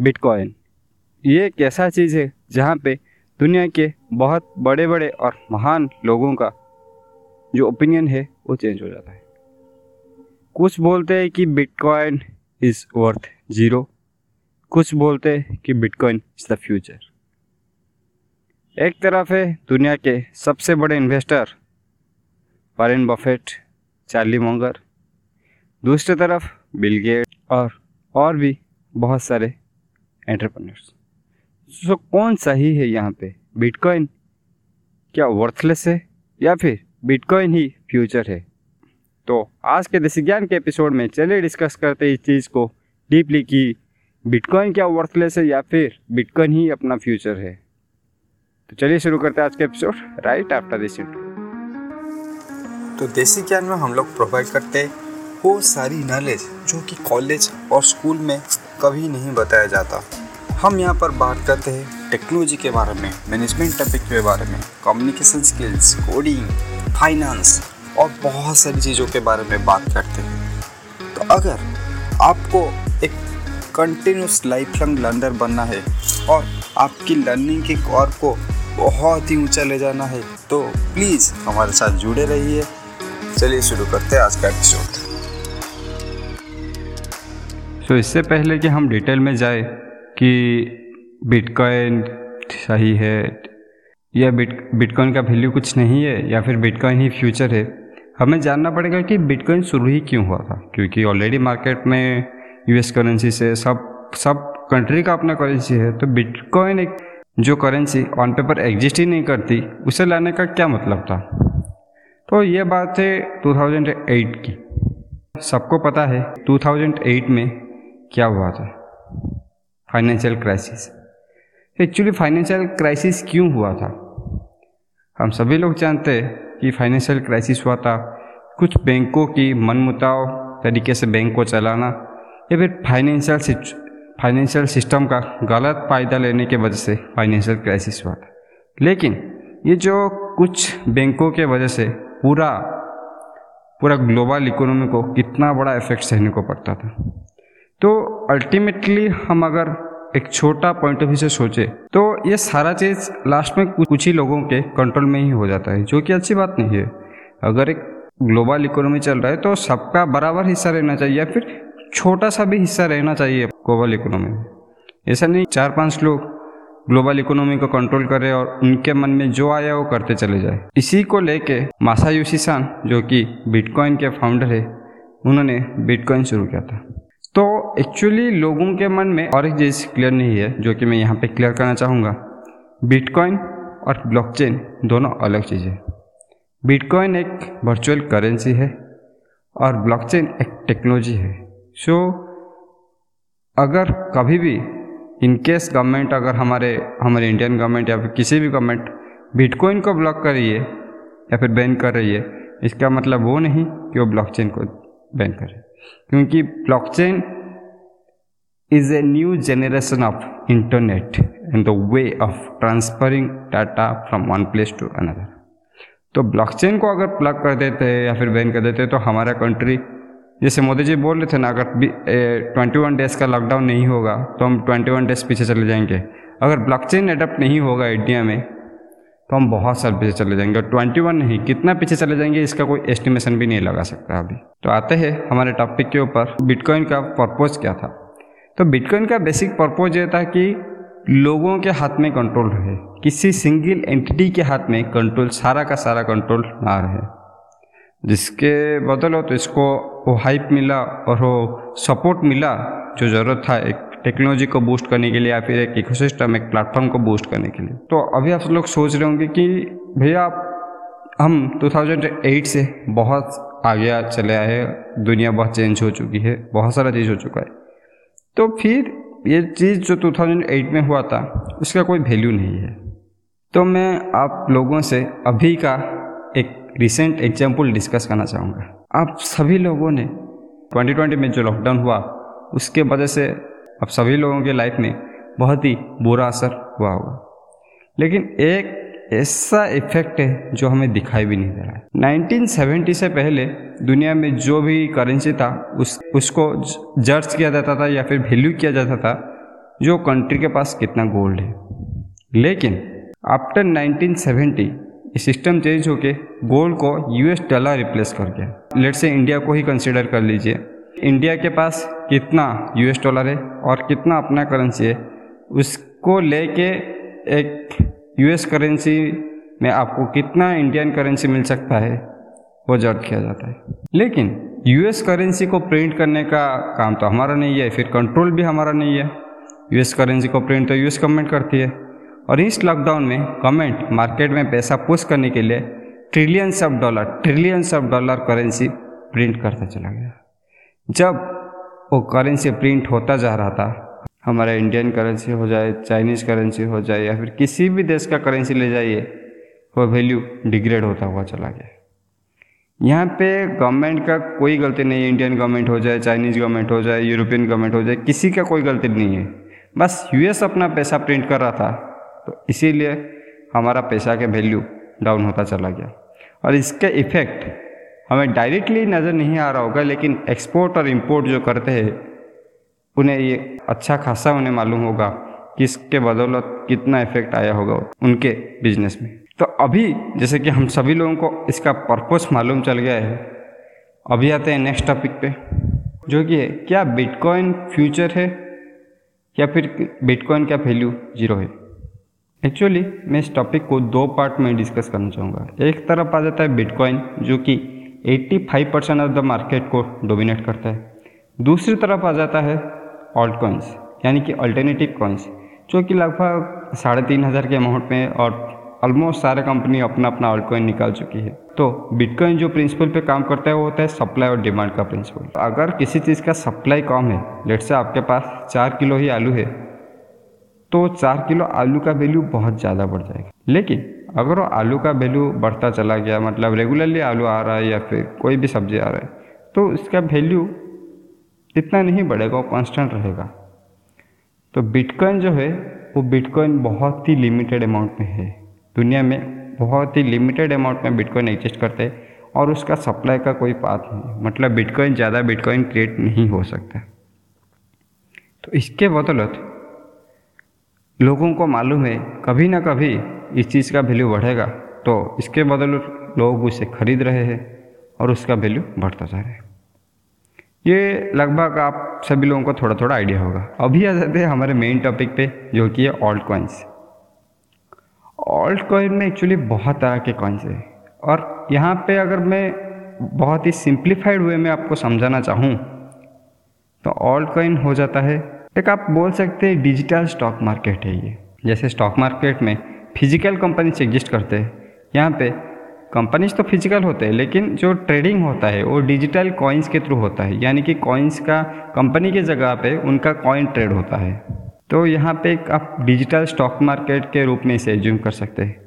Bitcoin. ये एक ऐसा चीज़ है जहाँ पे दुनिया के बहुत बड़े बड़े और महान लोगों का जो ओपिनियन है, वो चेंज हो जाता है। कुछ बोलते हैं कि बिटकॉइन इज़ वर्थ ज़ीरो कुछ बोलते हैं कि बिटकॉइन इज़ द फ्यूचर एक तरफ़ है दुनिया के सबसे बड़े investor Warren Buffett Charlie Munger दूसरी तरफ़ बिल गेट और और भी बहुत सारे एंटरप्रेन्योर्स। सो, कौन सही है यहाँ पे? बिटकॉइन क्या वर्थलेस है? या फिर बिटकॉइन ही फ्यूचर है? तो आज के देसी ज्ञान के एपिसोड में चलिए डिस्कस करते हैं इस चीज़ को। डीपली कि बिटकॉइन क्या वर्थलेस है या फिर बिटकॉइन ही अपना फ्यूचर है? तो चलिए शुरू करते हैं आज के एपिसोड राइट आफ्टर दिस तो देसी ज्ञान में हम लोग प्रोवाइड करते हैं वो सारी नॉलेज जो कि कॉलेज और स्कूल में कभी नहीं बताया जाता। हम यहाँ पर बात करते हैं टेक्नोलॉजी के बारे में मैनेजमेंट टॉपिक के बारे में कम्युनिकेशन स्किल्स कोडिंग फाइनेंस और बहुत सारी चीज़ों के बारे में बात करते हैं। तो अगर आपको एक कंटिन्यूस लाइफ लॉन्ग लर्नर बनना है और आपकी लर्निंग के कौर को बहुत ही ऊँचा ले जाना है तो प्लीज़ हमारे साथ जुड़े रहिए। चलिए शुरू करते हैं आज का एपिसोड तो इससे पहले कि हम डिटेल में जाए कि बिटकॉइन सही है या बिट बिटकॉइन का वैल्यू कुछ नहीं है या फिर बिटकॉइन ही फ्यूचर है। हमें जानना पड़ेगा कि बिटकॉइन शुरू ही क्यों हुआ था, क्योंकि ऑलरेडी मार्केट में यूएस करेंसी से सब सब कंट्री का अपना करेंसी है। तो बिटकॉइन एक, जो करेंसी ऑन पेपर एग्जिस्ट ही नहीं करती, उसे लाने का क्या मतलब था? तो ये बात है 2008 की। सबको पता है 2008 में क्या हुआ था। Financial crisis actually financial crisis क्यों हुआ था? हम सभी लोग जानते हैं कि फाइनेंशियल क्राइसिस हुआ था कुछ बैंकों की मनमुटाव तरीके से बैंक को चलाना या फिर फाइनेंशियल फाइनेंशियल सिस्टम का गलत फ़ायदा लेने के वजह से फाइनेंशियल क्राइसिस हुआ था। लेकिन ये जो कुछ बैंकों के वजह से पूरा पूरा ग्लोबल इकोनॉमी को कितना बड़ा इफ़ेक्ट सहने को पड़ता था। तो अल्टीमेटली हम अगर एक छोटा पॉइंट ऑफ़ व्यू से सोचे तो ये सारा चीज़ लास्ट में कुछ ही लोगों के कंट्रोल में ही हो जाता है, जो कि अच्छी बात नहीं है। अगर एक ग्लोबल इकोनॉमी चल रहा है तो सबका बराबर हिस्सा रहना चाहिए, या फिर छोटा सा भी हिस्सा रहना चाहिए ग्लोबल इकोनॉमी में। ऐसा नहीं, चार पाँच लोग ग्लोबल इकोनॉमी को कंट्रोल करें और उनके मन में जो आया वो करते चले जाए। इसी को लेके मासा यूसीसान जो कि बिटकॉइन के फाउंडर है, उन्होंने बिटकॉइन शुरू किया था। तो एक्चुअली लोगों के मन में और एक चीज़ क्लियर नहीं है जो कि मैं यहाँ पे क्लियर करना चाहूँगा। बिटकॉइन और ब्लॉकचेन दोनों अलग चीज़ है। बिटकॉइन एक वर्चुअल करेंसी है और ब्लॉकचेन एक टेक्नोलॉजी है। सो so, अगर कभी भी इन केस गवर्नमेंट अगर हमारे हमारे इंडियन गवर्नमेंट या फिर किसी भी गवर्नमेंट बिटकॉइन को ब्लॉक कर रही है या फिर बैन कर रही है इसका मतलब वो नहीं कि वो ब्लॉकचेन को बैन करे। क्योंकि blockchain is a new generation of internet and the way of transferring data from one place to another तो ब्लॉकचेन को अगर प्लग कर देते हैं या फिर बैन कर देते हैं तो हमारा कंट्री जैसे मोदी जी बोल रहे थे ना, अगर ट्वेंटी वन डेज़ का लॉकडाउन नहीं होगा तो हम ट्वेंटी वन डेज़ पीछे चले जाएँगे। अगर ब्लॉकचेन एडप्ट नहीं होगा इंडिया में तो हम बहुत साल पीछे चले जाएँगे। ट्वेंटी वन नहीं, कितना पीछे चले जाएँगे, इसका कोई एस्टिमेशन भी नहीं लगा सकता अभी। तो आते हैं हमारे टॉपिक के ऊपर बिटकॉइन का पर्पोज क्या था? तो बिटकॉइन का बेसिक पर्पोज ये था कि लोगों के हाथ में कंट्रोल रहे, किसी सिंगल एंटिटी के हाथ में कंट्रोल सारा का सारा कंट्रोल ना रहे। जिसके बदलो तो इसको वो हाइप मिला और वो सपोर्ट मिला, जो ज़रूरत था एक टेक्नोलॉजी को बूस्ट करने के लिए या फिर एक इकोसिस्टम एक प्लेटफॉर्म को बूस्ट करने के लिए। तो अभी आप लोग सोच रहे होंगे कि भैया, हम 2008 से बहुत आगे चले आए दुनिया बहुत चेंज हो चुकी है, बहुत सारा चीज़ हो चुका है। तो फिर ये चीज़ जो 2008 में हुआ था, उसका कोई वैल्यू नहीं है। तो मैं आप लोगों से अभी का एक रिसेंट एग्ज़ाम्पल डिस्कस करना चाहूँगा। आप सभी लोगों ने 2020 में जो लॉकडाउन हुआ, उसके वजह से अब सभी लोगों के लाइफ में बहुत ही बुरा असर हुआ होगा। लेकिन एक ऐसा इफ़ेक्ट है जो हमें दिखाई भी नहीं दे रहा है। 1970 से पहले दुनिया में जो भी करेंसी था, उस, उसको जर्ज किया जाता था या फिर वैल्यू किया जाता था, जो कंट्री के पास कितना गोल्ड है। लेकिन आफ्टर 1970 ये सिस्टम चेंज होके गोल्ड को यूएस डॉलर रिप्लेस कर गया। लेट से इंडिया को ही कंसिडर कर लीजिए। इंडिया के पास कितना यूएस डॉलर है और कितना अपना करेंसी है, उसको लेके एक यूएस करेंसी में आपको कितना इंडियन करेंसी मिल सकता है, वो जज किया जाता है। लेकिन यूएस करेंसी को प्रिंट करने का काम तो हमारा नहीं है, फिर कंट्रोल भी हमारा नहीं है। यूएस करेंसी को प्रिंट तो यूएस गवर्नमेंट करती है। और इस लॉकडाउन में गवर्नमेंट मार्केट में पैसा पुश करने के लिए trillions of dollar trillions of dollar currency print करता चला गया। जब वो करेंसी प्रिंट होता जा रहा था हमारा इंडियन करेंसी हो जाए चाइनीज़ करेंसी हो जाए, या फिर किसी भी देश का करेंसी ले जाइए, वो वैल्यू डिग्रेड होता हुआ चला गया यहाँ पे गवर्नमेंट का कोई गलती नहीं है इंडियन गवर्नमेंट हो जाए चाइनीज़ गवर्नमेंट हो जाए यूरोपियन गवर्नमेंट हो जाए, किसी का कोई गलती नहीं है। बस यूएस अपना पैसा प्रिंट कर रहा था तो इसीलिए हमारा पैसा के वैल्यू डाउन होता चला गया। और इसके इफ़ेक्ट हमें डायरेक्टली नज़र नहीं आ रहा होगा, लेकिन एक्सपोर्ट और इम्पोर्ट जो करते हैं उन्हें ये अच्छा खासा उन्हें मालूम होगा कि इसके बदौलत कितना इफ़ेक्ट आया होगा उनके बिज़नेस में। तो अभी जैसे कि हम सभी लोगों को इसका पर्पस मालूम चल गया है। अभी आते हैं नेक्स्ट टॉपिक पे, जो कि है, क्या बिटकॉइन फ्यूचर है या फिर बिटकॉइन का वैल्यू ज़ीरो है? एक्चुअली मैं इस टॉपिक को दो पार्ट में डिस्कस करना चाहूँगा। एक तरफ़ आ जाता है बिटकॉइन जो कि 85 परसेंट ऑफ़ द मार्केट को डोमिनेट करता है। दूसरी तरफ़ आ जाता है ऑल्ट कॉइन्स यानी कि अल्टरनेटिव कॉइन्स जो कि लगभग साढ़े तीन हज़ार के अमाउंट में और ऑलमोस्ट सारे कंपनी अपना अपना ऑल्ट कॉइन निकाल चुकी है। तो बिटकॉइन जो प्रिंसिपल पे काम करता है, वो होता है सप्लाई और डिमांड का प्रिंसिपल अगर किसी चीज़ का सप्लाई कम है लेट से आपके पास चार किलो ही आलू है तो चार किलो आलू का वैल्यू बहुत ज़्यादा बढ़ जाएगा। लेकिन अगर वो आलू का वैल्यू बढ़ता चला गया मतलब रेगुलरली आलू आ रहा है या फिर कोई भी सब्ज़ी आ रहा है तो इसका वैल्यू इतना नहीं बढ़ेगा, वो कांस्टेंट रहेगा। तो बिटकॉइन जो है, वो बिटकॉइन बहुत ही लिमिटेड अमाउंट में है। दुनिया में बहुत ही लिमिटेड अमाउंट में बिटकॉइन एग्जिस्ट करते हैं और उसका सप्लाई का कोई पाथ नहीं मतलब बिटकॉइन ज़्यादा बिटकॉइन क्रिएट नहीं हो सकता। तो इसके बदौलत लोगों को मालूम है, कभी ना कभी इस चीज़ का वैल्यू बढ़ेगा। तो इसके बदौलत लोग उसे खरीद रहे हैं और उसका वैल्यू बढ़ता जा रहा है। ये लगभग आप सभी लोगों को थोड़ा थोड़ा आइडिया होगा। अभी आ जाते हैं हमारे मेन टॉपिक पे, जो कि है ऑल्ट कॉइन्स ऑल्ट कॉइन में एक्चुअली बहुत तरह के कॉइन्स है। और यहाँ पे अगर मैं बहुत ही सिंप्लीफाइड वे में आपको समझाना चाहूँ तो ऑल्ट कॉइन हो जाता है। एक आप बोल सकते हैं डिजिटल स्टॉक मार्केट है ये। जैसे स्टॉक मार्केट में फ़िज़िकल कंपनीज़ एग्जिस्ट करते हैं। यहाँ पे कंपनीज़ तो फ़िज़िकल होते हैं लेकिन जो ट्रेडिंग होता है वो डिजिटल कॉइन्स के थ्रू होता है। यानी कि कॉइन्स का कंपनी की जगह पे उनका कॉइन ट्रेड होता है। तो यहाँ पे आप डिजिटल स्टॉक मार्केट के रूप में इसे एज्यूम कर सकते हैं।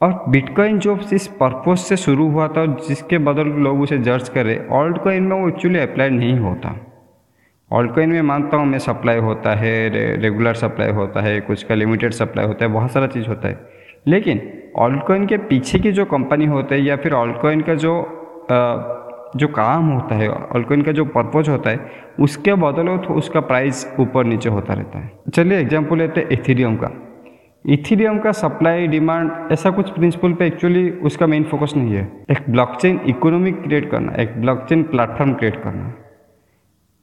और बिटकॉइन जो जिस पर्पज से शुरू हुआ था जिसके बदल लोग उसे जर्ज करे ऑल्ट कॉइन में वो एक्चुअली अप्लाई नहीं होता। ऑल्ट कॉइन में मानता हूँ मैं सप्लाई होता है रे, रेगुलर सप्लाई होता है कुछ का लिमिटेड सप्लाई होता है बहुत सारा चीज़ होता है। लेकिन ऑल्टकॉइन के पीछे की जो कंपनी होते हैं या फिर ऑल्टकॉइन का जो आ, जो काम होता है ऑल्टकॉइन का जो पर्पज होता है उसके बदले तो उसका प्राइस ऊपर नीचे होता रहता है। चलिए एग्ज़ाम्पल लेते हैं इथीरियम का। इथीरियम का सप्लाई डिमांड ऐसा कुछ प्रिंसिपल पे एक्चुअली उसका मेन फोकस नहीं है। एक ब्लॉकचेन इकोनॉमी क्रिएट करना एक ब्लॉकचेन प्लेटफॉर्म क्रिएट करना।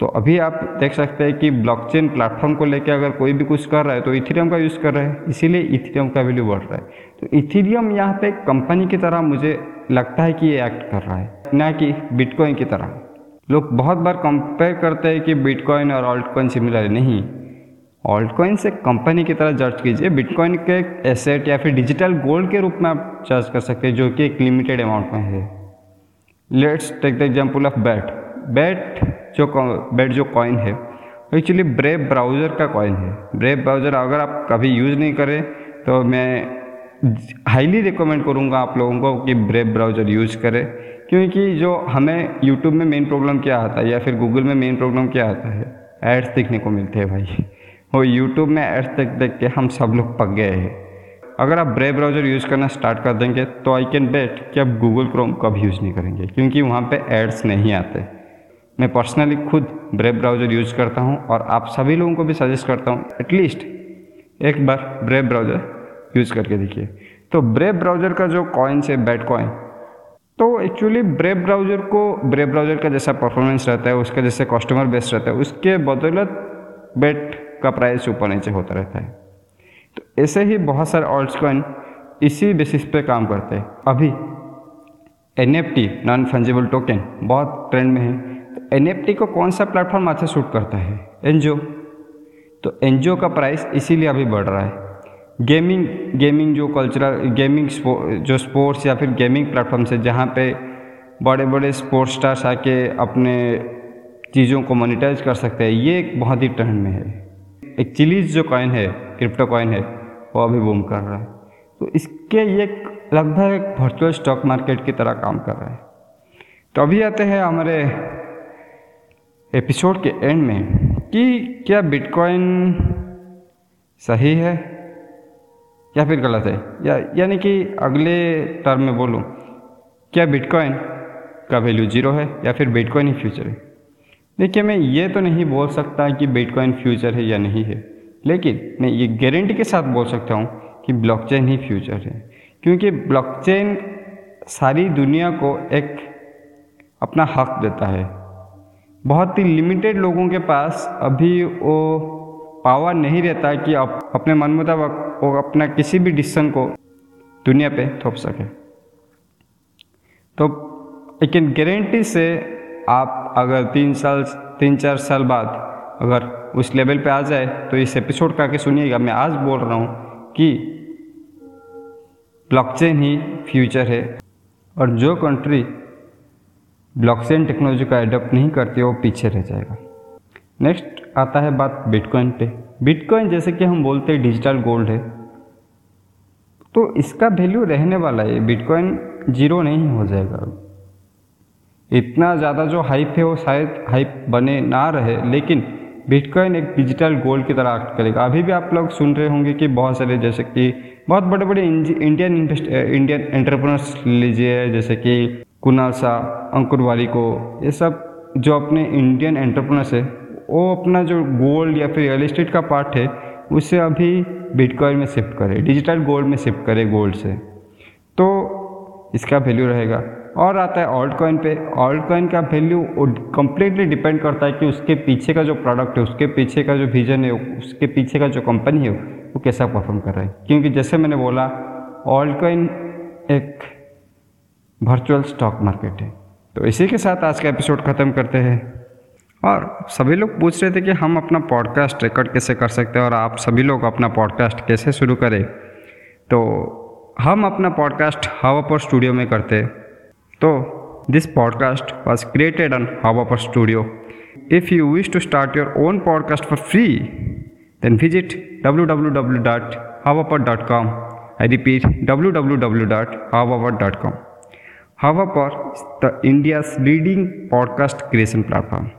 तो अभी आप देख सकते हैं कि ब्लॉकचेन प्लेटफॉर्म को लेकर अगर कोई भी कुछ कर रहा है तो इथीरियम का यूज़ कर रहा है। इसीलिए इथीरियम का वैल्यू बढ़ रहा है। तो इथीरियम यहाँ पे कंपनी की तरह मुझे लगता है कि ये एक्ट कर रहा है, ना कि बिटकॉइन की तरह। लोग बहुत बार कंपेयर करते हैं कि बिटकॉइन और ऑल्ट कॉइन सिमिलर है। नहीं ऑल्ट कॉइन से कंपनी की तरह जज कीजिए। बिटकॉइन के एसेट या फिर डिजिटल गोल्ड के रूप में आप जज कर सकते हैं, जो कि एक लिमिटेड अमाउंट में है। Let's take the example of BAT BAT जो बैट जो कॉइन है एक्चुअली ब्रेव ब्राउज़र का कॉइन है। ब्रेव ब्राउज़र अगर आप कभी यूज़ नहीं करें तो मैं हाईली रिकमेंड करूँगा आप लोगों को कि ब्रेव ब्राउज़र यूज़ करें। क्योंकि जो हमें यूट्यूब में मेन प्रॉब्लम क्या आता है या फिर गूगल में मेन प्रॉब्लम क्या आता है? एड्स देखने को मिलते हैं भाई। वो यूट्यूब में एड्स देख देख के हम सब लोग पक गए हैं। अगर आप ब्रेव ब्राउज़र यूज़ करना स्टार्ट कर देंगे तो आई कैन बेट कि आप गूगल क्रोम कभी यूज़ नहीं करेंगे, क्योंकि वहाँ पे एड्स नहीं आते। मैं पर्सनली खुद ब्रेव ब्राउज़र यूज़ करता हूँ और आप सभी लोगों को भी सजेस्ट करता हूँ एटलीस्ट एक बार ब्रेव ब्राउज़र यूज़ करके देखिए। तो ब्रेव ब्राउज़र का जो कॉइन्स है बैट कॉइन तो एक्चुअली ब्रेव ब्राउज़र को ब्रेव ब्राउज़र का जैसा परफॉर्मेंस रहता है, उसका जैसे कस्टमर बेस रहता है, उसके बदौलत बेट का प्राइस ऊपर नीचे होता रहता है। तो ऐसे ही बहुत सारे ऑल्ट कॉइन इसी बेसिस पे काम करते हैं। अभी एन नॉन फंजिबल टोकन बहुत ट्रेंड में है। एनएफटी को कौन सा प्लेटफॉर्म अच्छा सूट करता है? एन तो एन का प्राइस इसीलिए अभी बढ़ रहा है। गेमिंग गेमिंग जो कल्चरल गेमिंग जो स्पोर्ट्स या फिर गेमिंग प्लेटफॉर्म है, जहाँ पे बड़े बड़े स्पोर्ट्स स्टार्स आके अपने चीज़ों को मोनिटाइज कर सकते हैं, ये एक बहुत ही ट्रेंड में है। एक चिलीज जो कॉइन है क्रिप्टो कॉइन है, वो अभी बूम कर रहा है। तो इसके ये लगभग वर्चुअल स्टॉक मार्केट की तरह काम कर रहा है। तो अभी आते हैं हमारे एपिसोड के एंड में कि क्या बिटकॉइन सही है या फिर गलत है? या, यानी कि अगले टर्म में बोलूँ, क्या बिटकॉइन का वैल्यू ज़ीरो है या फिर बिटकॉइन ही फ्यूचर है? देखिए, मैं ये तो नहीं बोल सकता कि बिटकॉइन फ्यूचर है या नहीं है, लेकिन मैं ये गारंटी के साथ बोल सकता हूँ कि ब्लॉकचेन ही फ्यूचर है। क्योंकि ब्लॉकचेन सारी दुनिया को एक अपना हक देता है। बहुत ही लिमिटेड लोगों के पास अभी वो पावर नहीं रहता कि आप अपने मन मुताबिक वो अपना किसी भी डिसीज़न को दुनिया पे थोप सके। तो लेकिन गारंटी से आप अगर तीन साल, तीन चार साल बाद अगर उस लेवल पे आ जाए तो इस एपिसोड का के सुनिएगा। मैं आज बोल रहा हूँ कि ब्लॉकचेन ही फ्यूचर है और जो कंट्री ब्लॉकचेन टेक्नोलॉजी का एडॉप्ट नहीं करती, वो पीछे रह जाएगा। नेक्स्ट आता है बात बिटकॉइन पे। बिटकॉइन जैसे कि हम बोलते हैं डिजिटल गोल्ड है। तो इसका वैल्यू रहने वाला है बिटकॉइन ज़ीरो नहीं हो जाएगा। इतना ज़्यादा जो हाइप है, वो शायद हाइप बने ना रहे, लेकिन बिटकॉइन एक डिजिटल गोल्ड की तरह एक्ट करेगा। अभी भी आप लोग सुन रहे होंगे कि बहुत सारे, जैसे कि बहुत बड़े बड़े इंडियन इंडियन एंटरप्रेनर्स लीजिए, जैसे कि कुणाल शाह अंकुर वाली को, ये सब जो अपने इंडियन एंटरप्रेनर्स है, वो अपना जो गोल्ड या फिर रियल इस्टेट का पार्ट है, उसे अभी बिटकॉइन में शिफ्ट करे डिजिटल गोल्ड में शिफ्ट करे गोल्ड से। तो इसका वैल्यू रहेगा। और आता है ऑल्ट कॉइन पे। ऑल्ट कॉइन का वैल्यू कम्प्लीटली डिपेंड करता है कि उसके पीछे का जो प्रोडक्ट है, उसके पीछे का जो विजन है, उसके पीछे का जो कंपनी है, वो कैसा परफॉर्म कर रहा है। क्योंकि जैसे मैंने बोला ऑल्ट कॉइन एक वर्चुअल स्टॉक मार्केट है। तो इसी के साथ आज का एपिसोड ख़त्म करते हैं। और सभी लोग पूछ रहे थे कि हम अपना पॉडकास्ट रिकॉर्ड कैसे कर सकते हैं और आप सभी लोग अपना पॉडकास्ट कैसे शुरू करें। तो हम अपना पॉडकास्ट हवापर स्टूडियो में करते तो this podcast was created on Hubhopper studio if you wish to start your own podcast for free then visit W W W dot Hubhopper dot com I repeat W W W dot Hubhopper dot com is the India's leading podcast creation platform.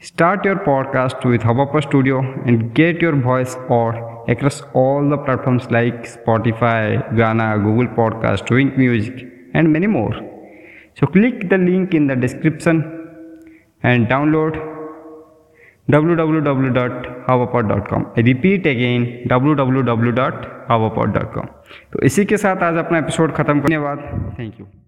Start your podcast with Hubhopper Studio and get your voice heard across all the platforms like Spotify, Ghana, Google Podcast, Wink Music, and many more. So click the link in the description and download www.havapod.com I repeat again www.havapod.com तो इसी के साथ आज अपना episode खत्म करने बाद thank you